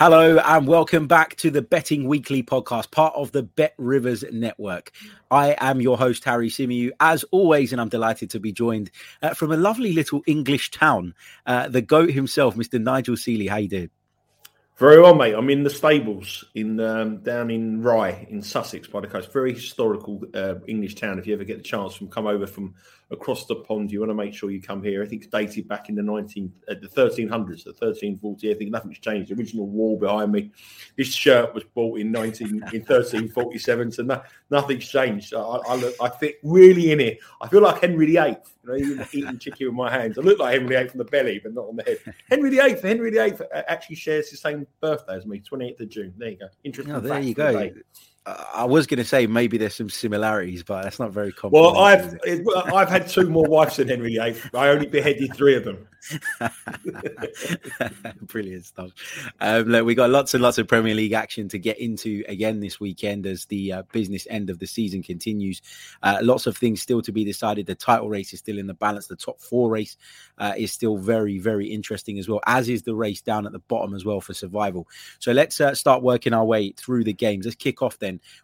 Hello and welcome back to the Betting Weekly podcast, part of the Bet Rivers Network. I am your host, Harry Symeou, as always, and I'm delighted to be joined uh, from a lovely little English town, uh, the GOAT himself, Mr. Nigel Seeley. How you doing? Very well, mate. I'm in the stables in um, down in Rye in Sussex by the coast. Very historical uh, English town. If you ever get the chance to come over from across the pond, you want to make sure you come here. I think it's dated back in the 19 uh, the 1300s, the 1340. I think nothing's changed. The original wall behind me. This shirt was bought in 19 in 1347, so no, nothing's changed. I, I, look, I fit really in it. I feel like Henry VIII. You know, even eating chicken with my hands. I look like Henry VIII from the belly, but not on the head. Henry VIII. Henry VIII uh, actually shares the same birthday as me, 28th of June. There you go. Interesting. Oh, there you go. I was going to say maybe there's some similarities, but that's not very common. Well, I've I've had two more wives than Henry VIII. I only beheaded three of them. Brilliant stuff. Um, look, we got lots and lots of Premier League action to get into again this weekend as the uh, business end of the season continues. Uh, lots of things still to be decided. The title race is still in the balance. The top four race uh, is still very, very interesting as well, as is the race down at the bottom as well for survival. So let's uh, start working our way through the games. Let's kick off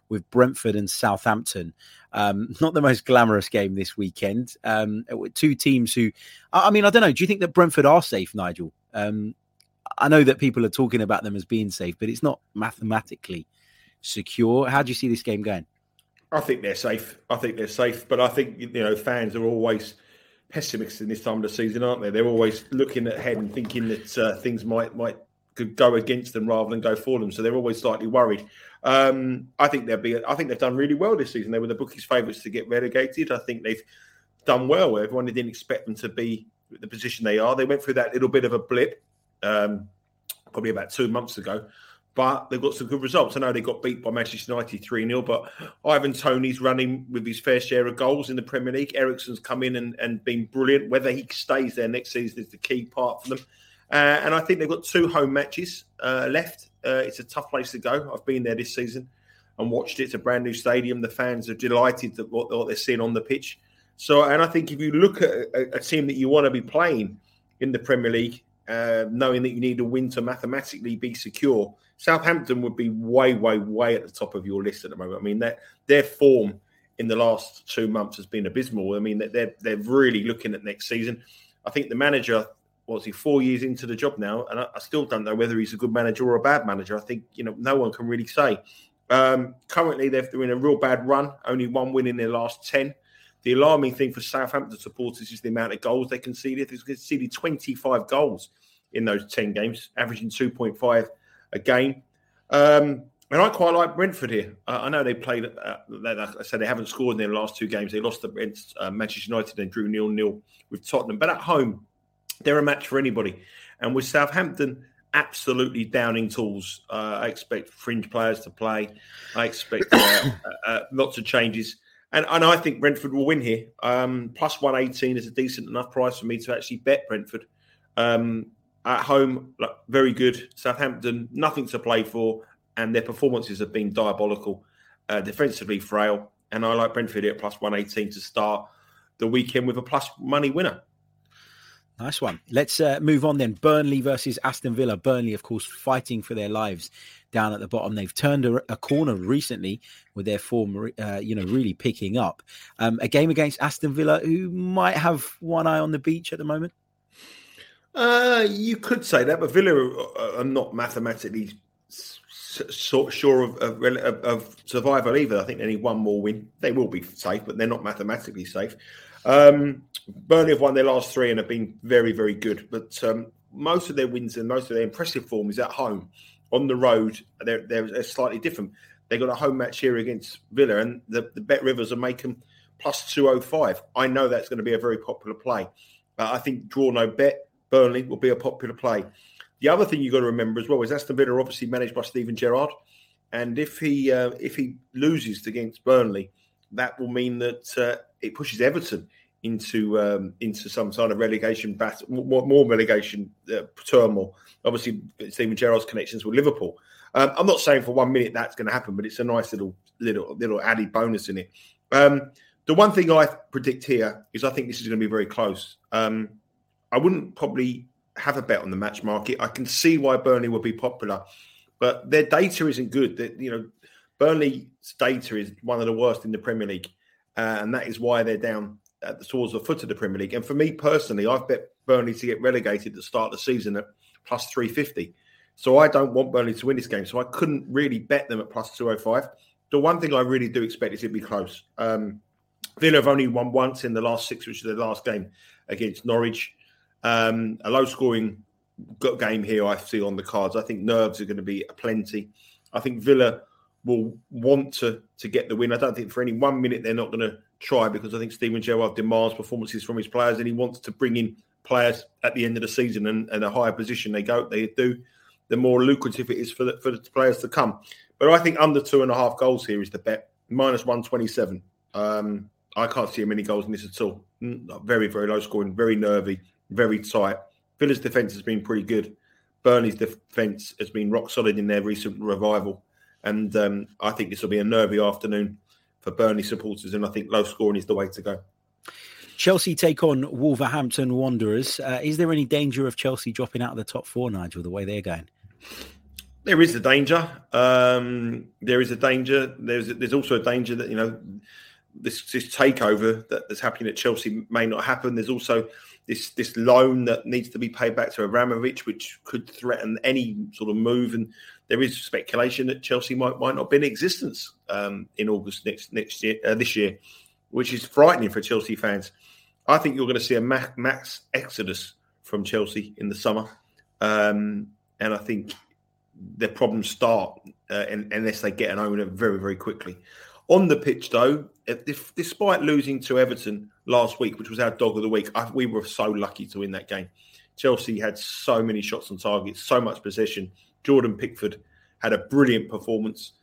with Brentford and Southampton. Um, not the most glamorous game this weekend. Um, two teams who, I mean, I don't know. Do you think that Brentford are safe, Nigel? Um, I know that people are talking about them as being safe, but it's not mathematically secure. How do you see this game going? I think they're safe. I think they're safe, but I think you know fans are always pessimists in this time of the season, aren't they? They're always looking ahead and thinking that uh, things might might could go against them rather than go for them. So they're always slightly worried. Um, I think they'll be. I think they've done really well this season. They were the bookies' favourites to get relegated. I think they've done well. Everyone didn't expect them to be the position they are. They went through that little bit of a blip, um, probably about two months ago. But they've got some good results. I know they got beat by Manchester United 3 0, but Ivan Toney's running with his fair share of goals in the Premier League. Eriksen's come in and, and been brilliant. Whether he stays there next season is the key part for them. Uh, and I think they've got two home matches uh, left. Uh, it's a tough place to go. I've been there this season and watched it. It's a brand new stadium. The fans are delighted at what, what they're seeing on the pitch. So, and I think if you look at a, a team that you want to be playing in the Premier League, uh, knowing that you need a win to mathematically be secure, Southampton would be way, way, way at the top of your list at the moment. I mean, their their form in the last two months has been abysmal. I mean, they're they're really looking at next season. I think the manager was he four years into the job now, and I, I, still don't know whether he's a good manager or a bad manager. I think you know no one can really say. Um, currently, they're doing a real bad run, only one win in their last ten. The alarming thing for Southampton supporters is the amount of goals they conceded. They conceded 25 goals in those 10 games, averaging 2.5 a game. Um, and I quite like Brentford here. Uh, I know they played, uh, like I said, they haven't scored in their last two games. They lost against uh, Manchester United and drew nil nil with Tottenham. But at home, they're a match for anybody. And with Southampton absolutely downing tools, uh, I expect fringe players to play. I expect uh, uh, lots of changes. And, and I think Brentford will win here. Um, plus 118 is a decent enough price for me to actually bet Brentford. Um, at home, like, very good. Southampton, nothing to play for. And their performances have been diabolical, uh, defensively frail. And I like Brentford here at plus 118 to start the weekend with a plus money winner. Nice one. Let's uh, move on then. Burnley versus Aston Villa. Burnley, of course, fighting for their lives down at the bottom. They've turned a, a corner recently with their form, uh, you know, really picking up. Um, a game against Aston Villa, who might have one eye on the beach at the moment. Uh, you could say that, but Villa are not mathematically sort sure of, of, of, survival either. I think they need one more win. They will be safe, but they're not mathematically safe. Um, Burnley have won their last three and have been very, very good. But um, most of their wins and most of their impressive form is at home. On the road, they're, they're slightly different. They got a home match here against Villa, and the, the Bet Rivers are making plus 205. I know that's going to be a very popular play. Uh, I think draw no bet, Burnley will be a popular play. The other thing you've got to remember as well is Aston Villa obviously managed by Steven Gerrard. And if he uh, if he loses against Burnley, that will mean that uh, it pushes Everton into um, into some sort of relegation battle, more, relegation uh, turmoil. Obviously, Steven Gerrard's connections with Liverpool. Um, I'm not saying for one minute that's going to happen, but it's a nice little little little added bonus in it. Um, the one thing I predict here is I think this is going to be very close. Um, I wouldn't probably have a bet on the match market. I can see why Burnley would be popular, but their data isn't good. That you know, Burnley's data is one of the worst in the Premier League, uh, and that is why they're down at the, towards the foot of the Premier League. And for me personally, I've bet Burnley to get relegated at the start of the season at plus three fifty. So I don't want Burnley to win this game. So I couldn't really bet them at plus two hundred five. The one thing I really do expect is it be close. Um, Villa have only won once in the last six, which is their last game against Norwich. Um, a low scoring game here, I see on the cards. I think nerves are going to be plenty. I think Villa will want to to get the win. I don't think for any one minute they're not going to try because I think Steven Gerrard demands performances from his players and he wants to bring in players at the end of the season and, and a higher position they go they do, the more lucrative it is for the, for the players to come. But I think under two and a half goals here is the bet minus one twenty seven. Um, I can't see many goals in this at all. Mm, very, very low scoring, very nervy, very tight. Villa's defence has been pretty good. Burnley's defence has been rock solid in their recent revival. And um, I think this will be a nervy afternoon for Burnley supporters. And I think low scoring is the way to go. Chelsea take on Wolverhampton Wanderers. Uh, is there any danger of Chelsea dropping out of the top four, Nigel, the way they're going? There is a danger. Um, there is a danger. There's there's also a danger that you know this this takeover that, that's happening at Chelsea may not happen. There's also this this loan that needs to be paid back to Abramovich, which could threaten any sort of move. And there is speculation that Chelsea might might not be in existence um, in August next next year uh, this year, which is frightening for Chelsea fans. I think you're going to see a max exodus from Chelsea in the summer, um, and I think their problems start uh, unless they get an owner very very quickly. On the pitch, though, if, despite losing to Everton last week, which was our dog of the week, I, we were so lucky to win that game. Chelsea had so many shots on target, so much possession. Jordan Pickford had a brilliant performance.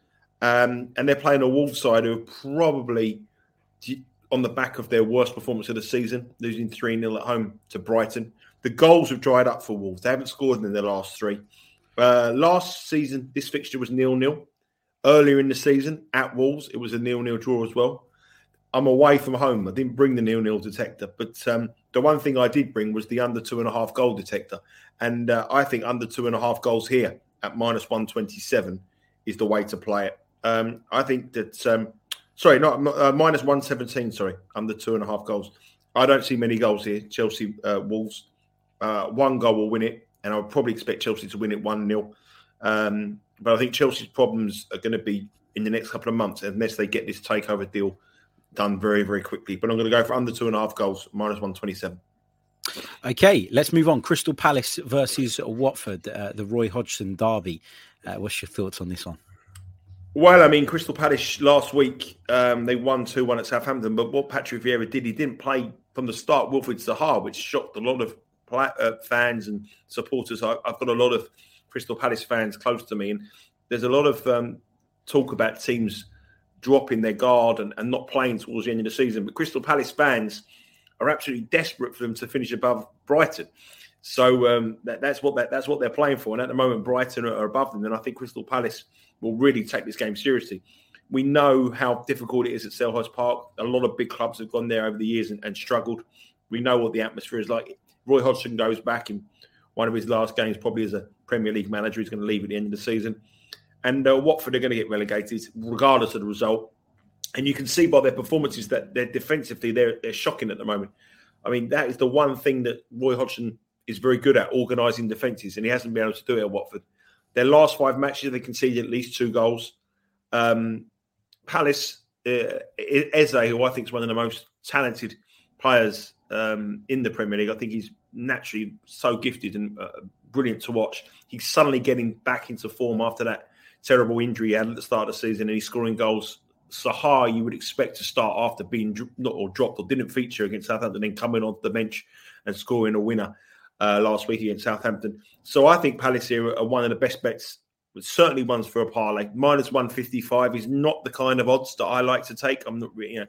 Um, and they're playing a Wolves side who are probably on the back of their worst performance of the season, losing 3 0 at home to Brighton. The goals have dried up for Wolves. They haven't scored in their last three. Uh, last season, this fixture was nil nil. Earlier in the season at Wolves, it was a nil-nil draw as well. I'm away from home. I didn't bring the nil-nil detector, but um, the one thing I did bring was the under two and a half goal detector, and uh, I think under two and a half goals here at minus one twenty-seven is the way to play it. Um, I think that um, sorry, not uh, minus one seventeen. Sorry, under two and a half goals. I don't see many goals here. Chelsea uh, Wolves, uh, one goal will win it, and I would probably expect Chelsea to win it one 0 um, but I think Chelsea's problems are going to be in the next couple of months unless they get this takeover deal done very, very quickly. But I'm going to go for under two and a half goals, minus 127. Okay, let's move on. Crystal Palace versus Watford, uh, the Roy Hodgson derby. Uh, what's your thoughts on this one? Well, I mean, Crystal Palace last week um, they won two one at Southampton, but what Patrick Vieira did, he didn't play from the start Wilfried Zaha, which shocked a lot of uh, fans and supporters. I, have got a lot of Crystal Palace fans close to me, and there's a lot of um, talk about teams dropping their guard and, and, not playing towards the end of the season. But Crystal Palace fans are absolutely desperate for them to finish above Brighton. So um, that, that's what that, that's what they're playing for. And at the moment, Brighton are, above them. And I think Crystal Palace will really take this game seriously. We know how difficult it is at Selhurst Park. A lot of big clubs have gone there over the years and, and struggled. We know what the atmosphere is like. Roy Hodgson goes back in one of his last games, probably as a Premier League manager. He's going to leave at the end of the season. And uh, Watford are going to get relegated, regardless of the result. And you can see by their performances that they're defensively they're they're shocking at the moment. I mean, that is the one thing that Roy Hodgson is very good at, organising defences, and he hasn't been able to do it at Watford. Their last five matches, they conceded at least two goals. Um, Palace, uh, Eze, who I think is one of the most talented players um, in the Premier League, I think he's naturally so gifted and uh, brilliant to watch. He's suddenly getting back into form after that terrible injury he had at the start of the season, and he's scoring goals. Zaha, you would expect to start after being not or dropped or didn't feature against Southampton, then coming onto the bench and scoring a winner uh, last week against Southampton. So I think Palace here are one of the best bets certainly ones for a parlay. Minus 155 is not the kind of odds that I like to take. I'm not you know,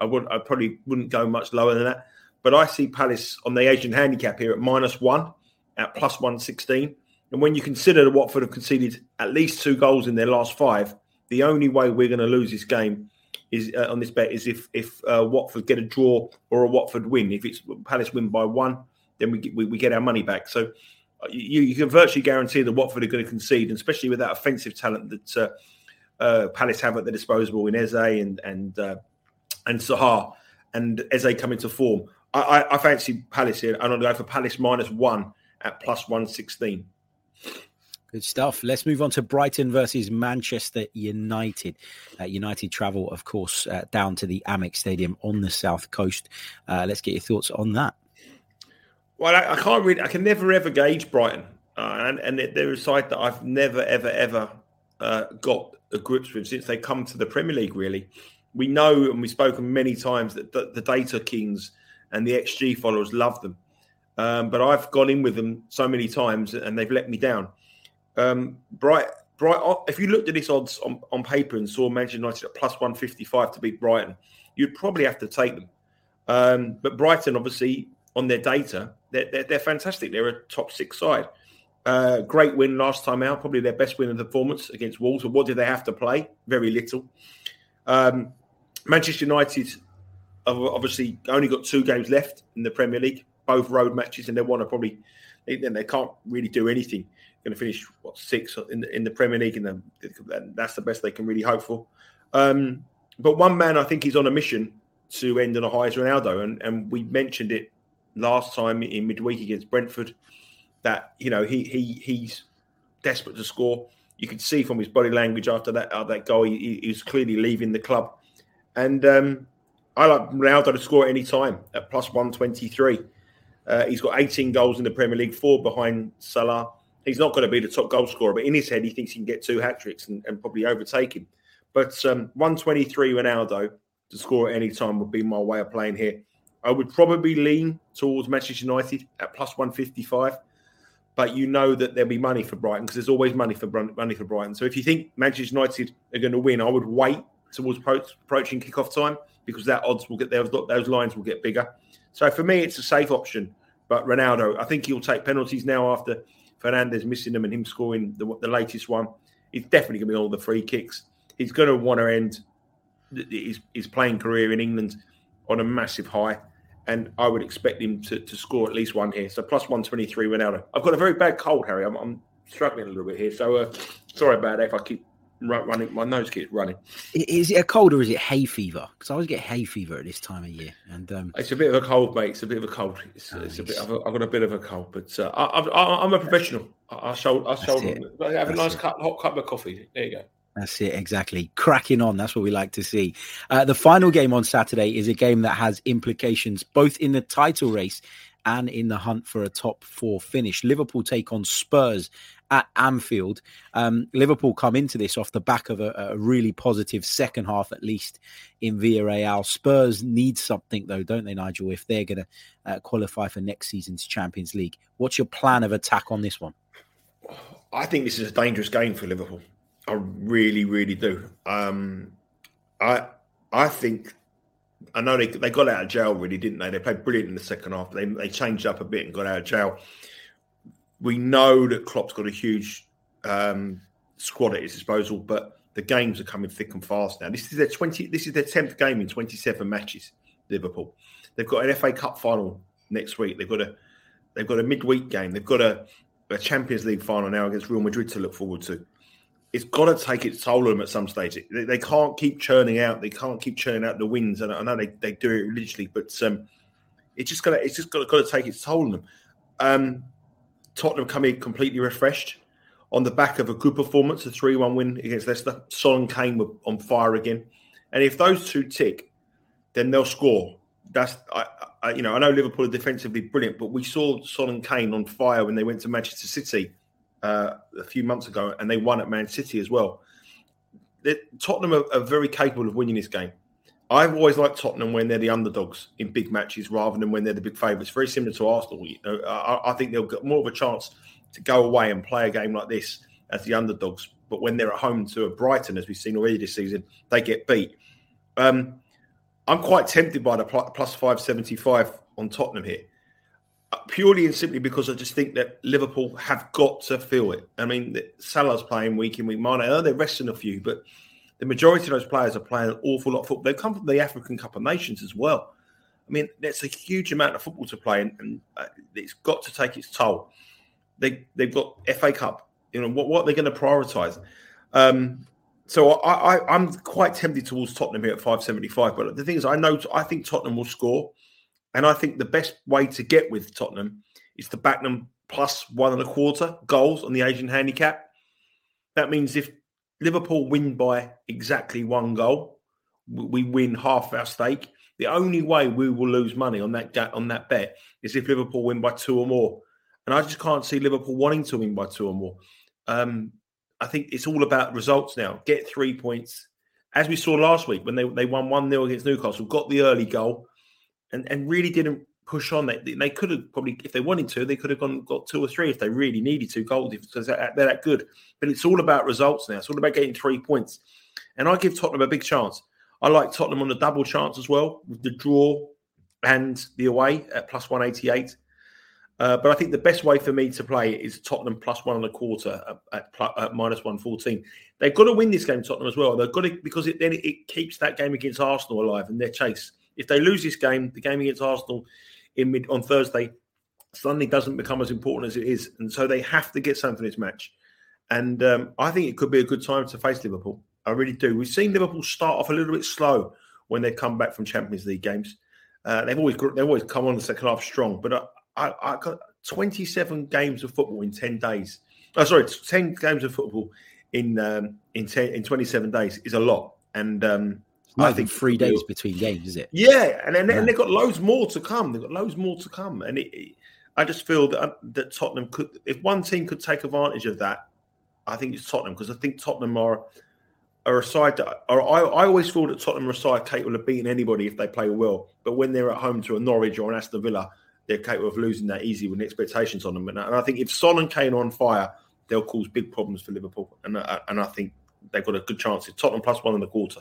I would I probably wouldn't go much lower than that. But I see Palace on the Asian handicap here at minus one at plus 116. And when you consider that Watford have conceded at least two goals in their last five, the only way we're going to lose this game is uh, on this bet is if if uh, Watford get a draw or a Watford win. If it's Palace win by one, then we get, we, we get our money back. So uh, you, you can virtually guarantee that Watford are going to concede, and especially with that offensive talent that uh, uh, Palace have at their disposal in Eze and and uh, and Zaha, and Eze come into form. I, I, I fancy Palace here, and to go for Palace minus one at plus one sixteen. Good stuff. Let's move on to Brighton versus Manchester United. Uh, United travel, of course, uh, down to the Amex Stadium on the south coast. Uh, let's get your thoughts on that. Well, I, I, can't really, I can never ever gauge Brighton, uh, and and they're a side that I've never ever ever uh, got a grips with since they come to the Premier League. Really, we know and we've spoken many times that the, the data kings and the XG followers love them, um, but I've gone in with them so many times and they've let me down. Um, Bright, Bright. If you looked at this odds on, on paper and saw Manchester United at plus one fifty five to beat Brighton, you'd probably have to take them. Um, but Brighton, obviously, on their data, they're, they're, they're fantastic. They're a top six side. Uh, great win last time out, probably their best win of the performance against Wolves. But what did they have to play? Very little. Um, Manchester United have obviously only got two games left in the Premier League, both road matches, and they want to probably then they can't really do anything. Going to finish what six in the, in the Premier League, and that's the best they can really hope for. Um, but one man, I think, is on a mission to end on a high as Ronaldo, and, and we mentioned it last time in midweek against Brentford that you know he he he's desperate to score. You could see from his body language after that uh, that goal, he, clearly leaving the club. And um, I like Ronaldo to score at any time at plus one twenty three. Uh, he's got 18 goals in the Premier League, four behind Salah. He's not going to be the top goal scorer, but in his head, he thinks he can get two hat tricks and, and, probably overtake him. But um, 123 Ronaldo to score at any time would be my way of playing here. I would probably lean towards Manchester United at plus 155, but you know that there'll be money for Brighton because there's always money for money for Brighton. So if you think Manchester United are going to win, I would wait towards approaching kickoff time because that odds will get those those lines will get bigger. So for me, it's a safe option. But Ronaldo, I think he'll take penalties now after Fernandes missing them and him scoring the, the latest one. He's definitely going to be all the free kicks. He's going to want to end his, his playing career in England on a massive high and I would expect him to, to score at least one here. So plus 123 Ronaldo. I've got a very bad cold, Harry. I'm, I'm struggling a little bit here. So uh, sorry about that if I keep running. My nose keeps running. Is it a cold or is it hay fever? Because I always get hay fever at this time of year. And um... It's a bit of a cold, mate. It's a bit of a cold. It's, oh, it's a bit. I've, I've, got a bit of a cold, but uh, I, am a professional. I show. I show. I have a nice cup, hot cup of coffee. There you go. That's it, exactly. Cracking on. That's what we like to see. Uh, the final game on Saturday is a game that has implications both in the title race and in the hunt for a top four finish. Liverpool take on Spurs at Anfield. Um, Liverpool come into this off the back of a, a, really positive second half, at least in Villarreal. Spurs need something, though, don't they, Nigel, if they're going to uh, qualify for next season's Champions League? What's your plan of attack on this one? I think this is a dangerous game for Liverpool. I really, really do. Um, I I think I know they they got out of jail really, didn't they? They played brilliant in the second half. They they changed up a bit and got out of jail. We know that Klopp's got a huge um, squad at his disposal, but the games are coming thick and fast now. This is their twenty. This is their tenth game in twenty seven matches. Liverpool. They've got an FA Cup final next week. They've got a they've got a midweek game. They've got a, a Champions League final now against Real Madrid to look forward to it's got to take its toll on them at some stage. They, they, can't keep churning out. They can't keep churning out the wins. And I know they, they do it religiously, but um, it's just to it's just got to, got to take its toll on them. Um, Tottenham come in completely refreshed on the back of a good performance, a three-one win against Leicester. Son Kane were on fire again, and if those two tick, then they'll score. that's I, I, you know I know Liverpool are defensively brilliant, but we saw Son and Kane on fire when they went to Manchester City uh, a few months ago, and they won at Man City as well. Tottenham are, are, very capable of winning this game. I've always liked Tottenham when they're the underdogs in big matches rather than when they're the big favourites. Very similar to Arsenal. You know, I, I think they'll get more of a chance to go away and play a game like this as the underdogs. But when they're at home to a Brighton, as we've seen already this season, they get beat. Um, I'm quite tempted by the plus 575 on Tottenham here, uh, purely and simply because I just think that Liverpool have got to feel it. I mean, Salah's playing week in, week Mane, oh, they're resting a few, but the majority of those players are playing an awful lot of football. They come from the African Cup of Nations as well. I mean, that's a huge amount of football to play, and, and uh, it's got to take its toll. They they've got FA Cup. You know what? What are they going to prioritise? Um, so I, I, am quite tempted towards Tottenham here at 575. But the thing is, I know I think Tottenham will score, and I think the best way to get with Tottenham is to back them plus one and a quarter goals on the Asian handicap. That means if Liverpool win by exactly one goal, we win half our stake. The only way we will lose money on that on that bet is if Liverpool win by two or more, and I just can't see Liverpool wanting to win by two or more. Um, I think it's all about results now. Get three points, as we saw last week when they, they won one 0 against Newcastle, got the early goal, and and really didn't push on. They they could have probably, if they wanted to, they could have gone got two or three if they really needed to goals because they're that good. But it's all about results now. It's all about getting three points, and I give Tottenham a big chance. I like Tottenham on the double chance as well with the draw and the away at plus one eighty eight. Uh, but I think the best way for me to play is Tottenham plus one and a quarter at, at, at minus one fourteen. They've got to win this game, Tottenham as well. They've got to because it, then it, keeps that game against Arsenal alive and their chase. If they lose this game, the game against Arsenal in mid on Thursday suddenly doesn't become as important as it is, and so they have to get something this match. And um, I think it could be a good time to face Liverpool. I really do. We've seen Liverpool start off a little bit slow when they come back from Champions League games. Uh, they've always they've always come on the second half strong, but I, I, I got 27 games of football in 10 days. Oh, sorry, 10 games of football in um, in 10, in 27 days is a lot. And um, I think three days between games, is it? Yeah, and then yeah. and they've got loads more to come. They've got loads more to come, and it, it, I just feel that uh, that Tottenham could, if one team could take advantage of that, I think it's Tottenham because I think Tottenham are are a side that, or I, I always feel that Tottenham are a side capable of beating anybody if they play well. But when they're at home to a Norwich or an Aston Villa, they're capable of losing that easy with expectations on them. And I think if Son and Kane are on fire, they'll cause big problems for Liverpool. And uh, and I think they've got a good chance. It's Tottenham plus one and a quarter.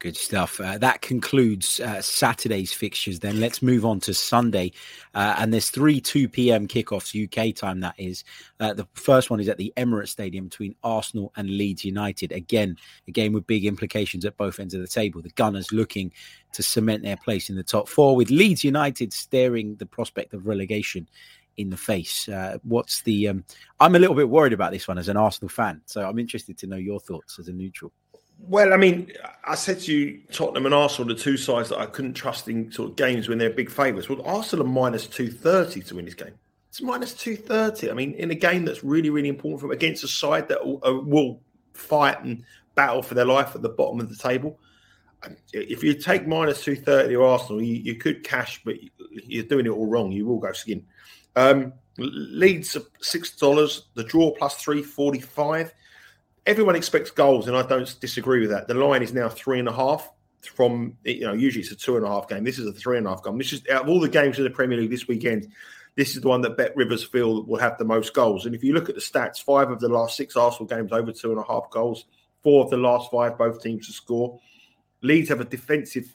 Good stuff. Uh, that concludes uh, Saturday's fixtures. Then let's move on to Sunday. Uh, and there's three 2 p.m. kickoffs, UK time, that is. Uh, the first one is at the Emirates Stadium between Arsenal and Leeds United. Again, a game with big implications at both ends of the table. The Gunners looking to cement their place in the top four, with Leeds United staring the prospect of relegation in the face. Uh, what's the. Um, I'm a little bit worried about this one as an Arsenal fan. So I'm interested to know your thoughts as a neutral. Well, I mean, I said to you, Tottenham and Arsenal, the two sides that I couldn't trust in sort of games when they're big favourites. Well, Arsenal are minus two thirty to win this game. It's minus two thirty. I mean, in a game that's really, really important for them against a side that will, uh, will fight and battle for their life at the bottom of the table. If you take minus two thirty or Arsenal, you, you, could cash, but you're doing it all wrong. You will go skin. Um, Leeds six dollars. The draw plus three forty five everyone expects goals, and I don't disagree with that. The line is now three and a half from you know usually it's a two and a half game. This is a three and a half game. This is out of all the games in the Premier League this weekend. This is the one that Bet Rivers feel will have the most goals. And if you look at the stats, five of the last six Arsenal games over two and a half goals. Four of the last five, both teams to score. Leeds have a defensive,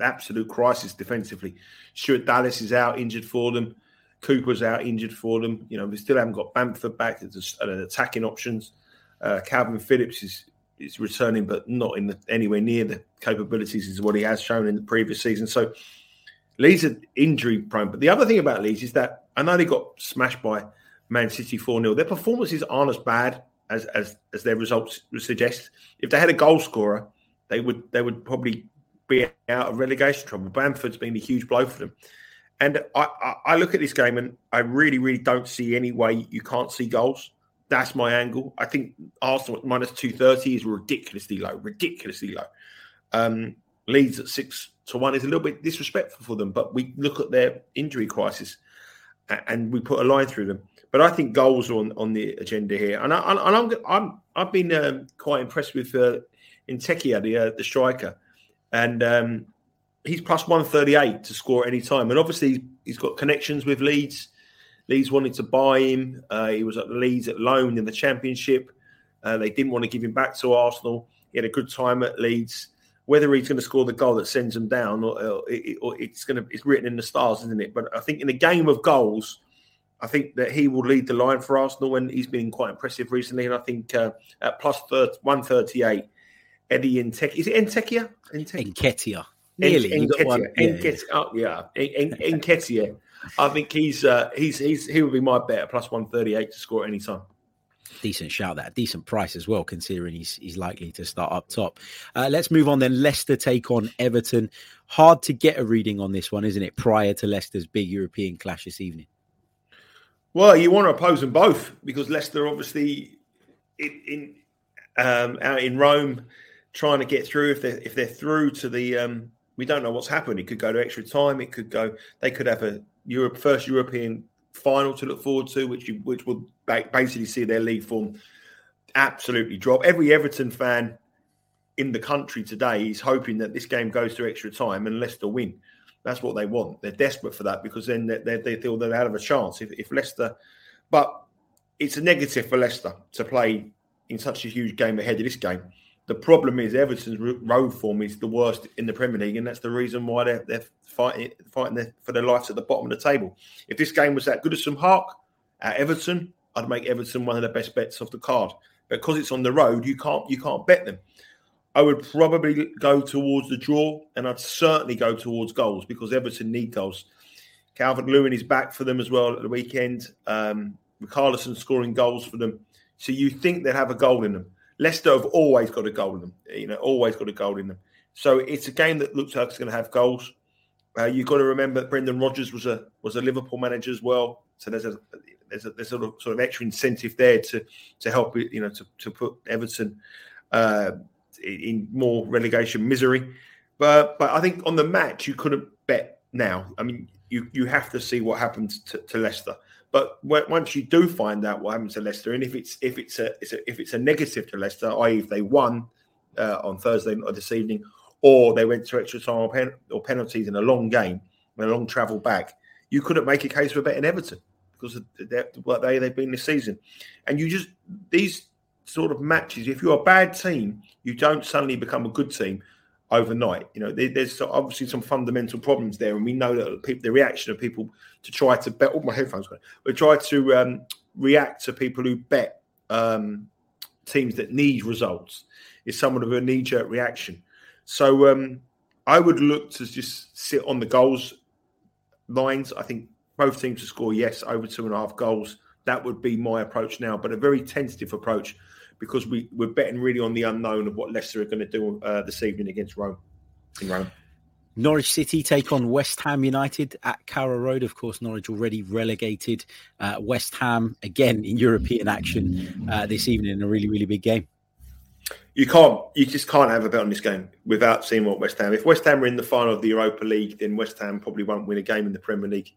absolute crisis defensively. Stuart Dallas is out injured for them. Cooper's out injured for them. You know, they still haven't got Bamford back as an uh, attacking options. Uh, Kalvin Phillips is is returning, but not in the, anywhere near the capabilities as what he has shown in the previous season. So Leeds are injury prone. But the other thing about Leeds is that I know they got smashed by Man City 4 0. Their performances aren't as bad as, as as their results suggest. If they had a goal scorer, they would they would probably be out of relegation trouble. Bamford's been a huge blow for them. And I, I, I look at this game and I really, really don't see any way you can't see goals. That's my angle. I think Arsenal at minus 230 is ridiculously low, ridiculously low. Um, Leeds at six to one is a little bit disrespectful for them. But we look at their injury crisis and we put a line through them. But I think goals are on, on the agenda here, and, I, and I'm, I'm I've been um, quite impressed with uh, Nketiah, the uh, the striker, and um, he's plus one thirty eight to score at any time, and obviously he's got connections with Leeds. Leeds wanted to buy him. Uh, he was at Leeds at loan in the Championship. Uh, they didn't want to give him back to Arsenal. He had a good time at Leeds. Whether he's going to score the goal that sends him down, or, or, it, or it's going to it's written in the stars, isn't it? But I think in a game of goals, I think that he will lead the line for Arsenal, and he's been quite impressive recently. And I think uh, at plus 138, Eddie Nketiah, is it Nketiah? Nketiah. Nearly. Nketiah. Oh, yeah. Nketiah. I think he's uh, he's he's he would be my bet plus 138 to score any time decent shout that decent price as well considering he's he's likely to start up top uh, let's move on then leicester take on everton hard to get a reading on this one isn't it prior to leicester's big european clash this evening well, you want to oppose them both because Leicester, obviously, in, in um, out in Rome, trying to get through. If they if they're through to the, um, we don't know what's happened. It could go to extra time. It could go. They could have a Europe first European final to look forward to, which you, which will basically see their league form absolutely drop. Every Everton fan in the country today is hoping that this game goes to extra time and Leicester win. That's what they want. They're desperate for that because then they, they, they feel they have a chance. If, if Leicester, but it's a negative for Leicester to play in such a huge game ahead of this game. The problem is Everton's road form is the worst in the Premier League, and that's the reason why they're, they're fighting fighting for their lives at the bottom of the table. If this game was at Goodison Park at Everton, I'd make Everton one of the best bets off the card. Because it's on the road, you can't you can't bet them. I would probably go towards the draw, and I'd certainly go towards goals because Everton need goals. Calvert Lewin is back for them as well at the weekend. Um, Richarlison scoring goals for them. So you think they'd have a goal in them. Leicester have always got a goal in them. You know, always got a goal in them. So it's a game that looks like it's going to have goals. Uh, you've got to remember that Brendan Rodgers was a was a Liverpool manager as well. So there's a there's a there's a sort of, sort of extra incentive there to to help you know to to put Everton uh, in more relegation misery. But but I think on the match you couldn't bet now. I mean, you you have to see what happens to, to Leicester. But once you do find out what happens to Leicester, and if it's if it's a, it's a if it's a negative to Leicester, i.e., if they won uh, on Thursday or this evening, or they went to extra time or, pen, or penalties in a long game, a long travel back, you couldn't make a case for betting Everton because of what they they've been this season, and you just these sort of matches. If you're a bad team, you don't suddenly become a good team overnight. You know, there, there's obviously some fundamental problems there, and we know that people, the reaction of people to try to bet. All oh, my headphones going, but try to um, react to people who bet um, teams that need results is somewhat of a knee-jerk reaction. So um, I would look to just sit on the goals lines. I think both teams to score yes over two and a half goals. That would be my approach now, but a very tentative approach because we, we're betting really on the unknown of what Leicester are going to do uh, this evening against Rome in Rome. Norwich City take on West Ham United at Carrow Road. Of course, Norwich already relegated. Uh, West Ham again in European action uh, this evening in a really, really big game. You can't, you just can't have a bet on this game without seeing what West Ham. If West Ham are in the final of the Europa League, then West Ham probably won't win a game in the Premier League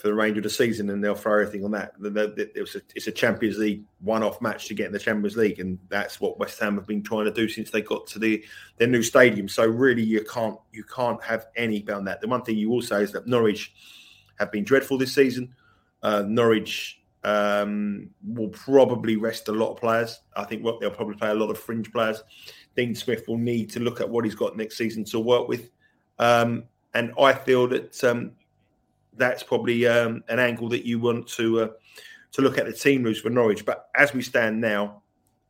for the range of the season, and they'll throw everything on that. It's a, Champions League one-off match to get in the Champions League, and that's what West Ham have been trying to do since they got to the their new stadium. So really, you can't you can't have any on that. The one thing you will say is that Norwich have been dreadful this season. Uh, Norwich um, will probably rest a lot of players. I think what they'll probably play a lot of fringe players. Dean Smith will need to look at what he's got next season to work with. Um, and I feel that um, that's probably um, an angle that you want to uh, to look at the team moves for Norwich. But as we stand now,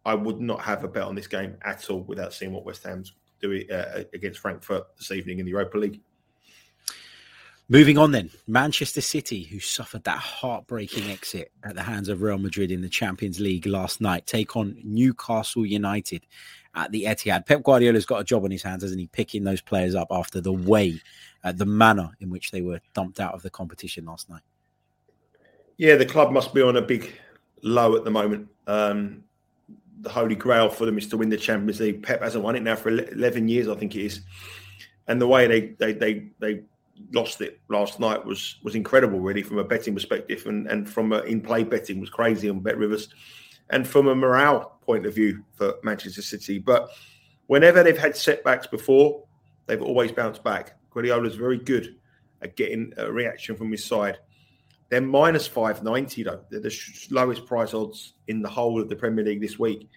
I would not have a bet on this game at all without seeing what West Ham's doing uh, against Frankfurt this evening in the Europa League. Moving on then, Manchester City, who suffered that heartbreaking exit at the hands of Real Madrid in the Champions League last night, take on Newcastle United at the Etihad. Pep Guardiola's got a job on his hands, hasn't he? Picking those players up after the way uh, the manner in which they were dumped out of the competition last night. Yeah, the club must be on a big low at the moment. Um, the holy grail for them is to win the Champions League. Pep hasn't won it now for 11 years, I think it is. and the way they they they they lost it last night was was incredible, really, from a betting perspective, and and from a in play betting was crazy on Bet Rivers, and from a morale point of view for Manchester City. But whenever they've had setbacks before, they've always bounced back. Guardiola's very good at getting a reaction from his side. They're minus 590, though. They're the lowest price odds in the whole of the Premier League this week.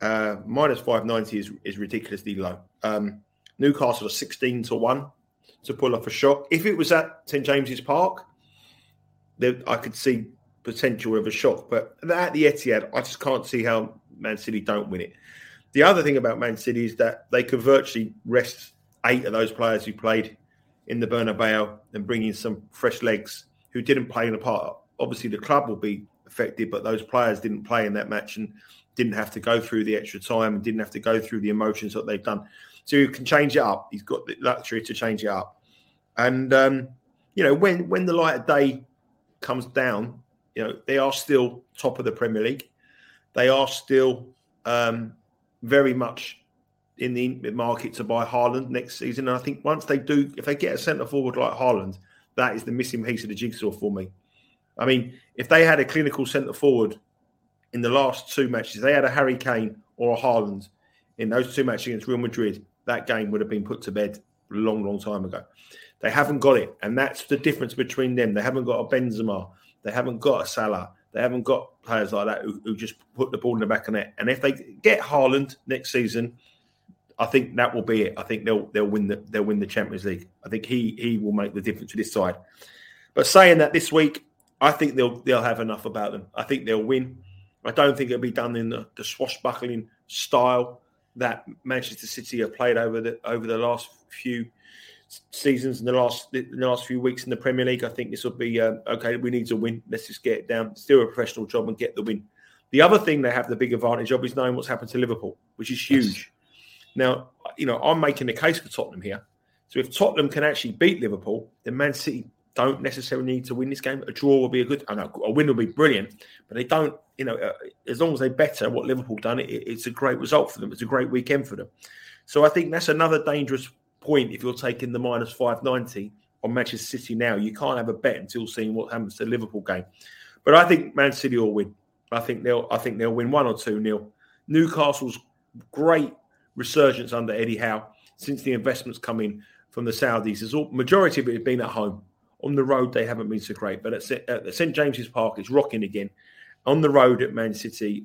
Uh, minus 590 is, is ridiculously low. Um, Newcastle are 16 to 1 to pull off a shot. If it was at St James's Park, I could see potential of a shock. But at the Etihad, I just can't see how Man City don't win it. The other thing about Man City is that they could virtually rest eight of those players who played in the Bernabeu and bring in some fresh legs who didn't play in the part. Obviously, the club will be affected, but those players didn't play in that match and didn't have to go through the extra time and didn't have to go through the emotions that they've done. So he can change it up. He's got the luxury to change it up. And um, you know, when when the light of day comes down, you know, they are still top of the Premier League. They are still um, very much in the market to buy Haaland next season. And I think once they do, if they get a centre forward like Haaland, that is the missing piece of the jigsaw for me. I mean, if they had a clinical centre forward in the last two matches, they had a Harry Kane or a Haaland in those two matches against Real Madrid, that game would have been put to bed a long, long time ago. They haven't got it, and that's the difference between them. They haven't got a Benzema, they haven't got a Salah, they haven't got players like that who, who just put the ball in the back of net. And if they get Haaland next season, I think that will be it. I think they'll they'll win the they'll win the Champions League. I think he he will make the difference to this side. But saying that this week, I think they'll they'll have enough about them. I think they'll win. I don't think it'll be done in the, the swashbuckling style that Manchester City have played over the over the last few seasons in the last the last few weeks in the Premier League. I think this will be uh, okay. We need to win. Let's just get it down. Still a professional job and get the win. The other thing they have the big advantage of is knowing what's happened to Liverpool, which is huge. Yes. Now, you know, I'm making the case for Tottenham here. So if Tottenham can actually beat Liverpool, then Man City don't necessarily need to win this game. A draw will be a good, know a win will be brilliant, but they don't, you know, uh, as long as they better what Liverpool done, it, it's a great result for them. It's a great weekend for them. So I think that's another dangerous point if you're taking the minus 590 on Manchester City now. You can't have a bet until seeing what happens to the Liverpool game. But I think Man City will win. I think they'll I think they'll win one or two nil. Newcastle's great resurgence under Eddie Howe since the investments come in from the Saudis. Is all majority of it has been at home. On the road, they haven't been so great. But at, St James's Park, it's rocking again. On the road at Man City,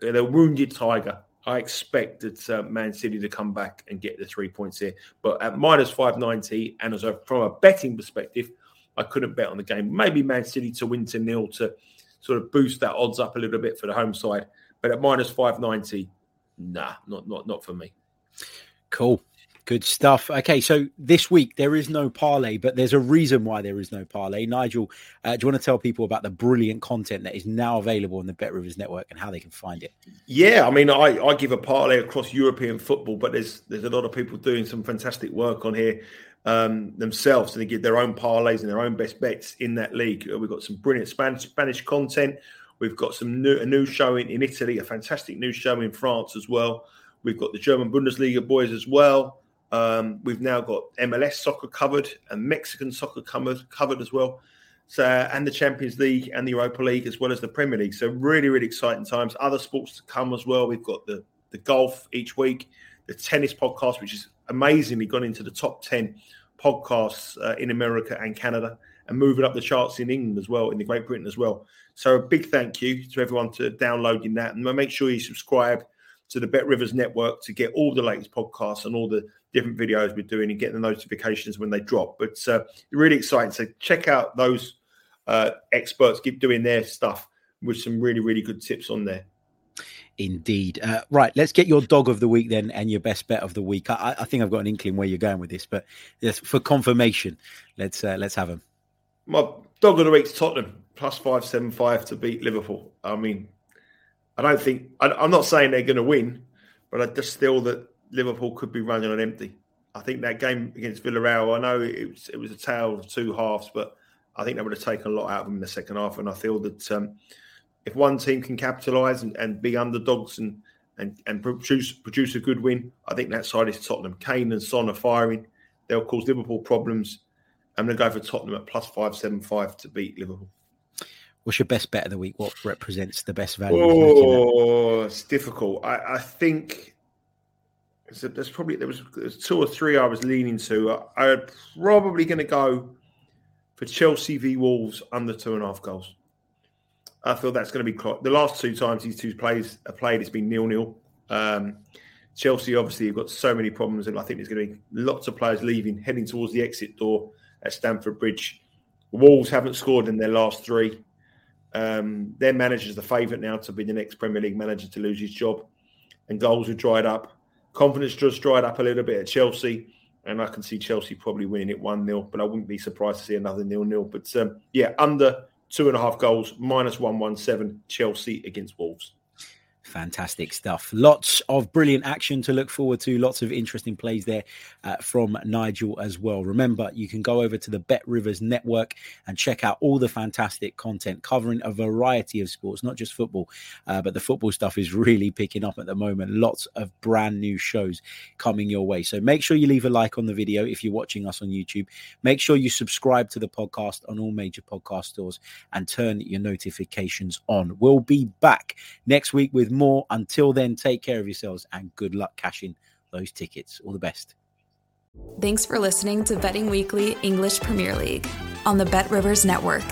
they're a wounded tiger. I expect that uh, Man City to come back and get the three points here. But at minus 590, and as a, from a betting perspective, I couldn't bet on the game. Maybe Man City to win to nil to sort of boost that odds up a little bit for the home side. But at minus 590, nah, not not not for me. Cool. Good stuff. Okay, so this week there is no parlay, but there's a reason why there is no parlay. Nigel, uh, do you want to tell people about the brilliant content that is now available on the Bet Rivers Network and how they can find it? Yeah, I mean, I, I give a parlay across European football, but there's there's a lot of people doing some fantastic work on here um, themselves, and they give their own parlays and their own best bets in that league. Uh, we've got some brilliant Spanish Spanish content. We've got some new, a new show in, in Italy, a fantastic new show in France as well. We've got the German Bundesliga boys as well. Um, we've now got MLS soccer covered and Mexican soccer covered, covered as well. So, and the Champions League and the Europa League as well as the Premier League. So really, really exciting times. Other sports to come as well. We've got the the golf each week, the tennis podcast, which is amazingly gone into the top ten podcasts uh, in America and Canada, and moving up the charts in England as well, in the Great Britain as well. So a big thank you to everyone to downloading that, and make sure you subscribe to the Bet Rivers Network to get all the latest podcasts and all the different videos we're doing and get the notifications when they drop. But uh, really exciting. So check out those uh, experts keep doing their stuff with some really, really good tips on there. Indeed. Uh, right, let's get your dog of the week then and your best bet of the week. I, I think I've got an inkling where you're going with this, but yes, for confirmation, let's uh, let's have them. My dog of the week's Tottenham plus five seven five to beat Liverpool. I mean, I don't think I, I'm not saying they're going to win, but I just feel that Liverpool could be running on empty. I think that game against Villarreal, I know it was, it was a tale of two halves, but I think they would have taken a lot out of them in the second half. And I feel that um, if one team can capitalise and, and, be underdogs and, and and produce produce a good win, I think that side is Tottenham. Kane and Son are firing, they'll cause Liverpool problems. I'm going to go for Tottenham at plus five seven five to beat Liverpool. What's your best bet of the week? What represents the best value? Oh, it's difficult. I, I think there's probably there was, two or three I was leaning to. I, I'm probably going to go for Chelsea v Wolves under two and a half goals. I feel that's going to be the last two times these two plays have played. It's been nil nil. Um, Chelsea obviously have got so many problems, and I think there's going to be lots of players leaving, heading towards the exit door at Stamford Bridge. Wolves haven't scored in their last three. Um, their manager's the favourite now to be the next Premier League manager to lose his job, and goals have dried up. Confidence just dried up a little bit at Chelsea, and I can see Chelsea probably winning it 1 0, but I wouldn't be surprised to see another nil nil. But um, yeah, under two and a half goals, minus 117, Chelsea against Wolves. Fantastic stuff. Lots of brilliant action to look forward to. Lots of interesting plays there uh, from Nigel as well. Remember, you can go over to the BetRivers Network and check out all the fantastic content covering a variety of sports, not just football, uh, but the football stuff is really picking up at the moment. Lots of brand new shows coming your way. So make sure you leave a like on the video if you're watching us on YouTube. Make sure you subscribe to the podcast on all major podcast stores and turn your notifications on. We'll be back next week with more. Until then, take care of yourselves and good luck cashing those tickets. All the best. Thanks for listening to Betting Weekly English Premier League on the BetRivers Network.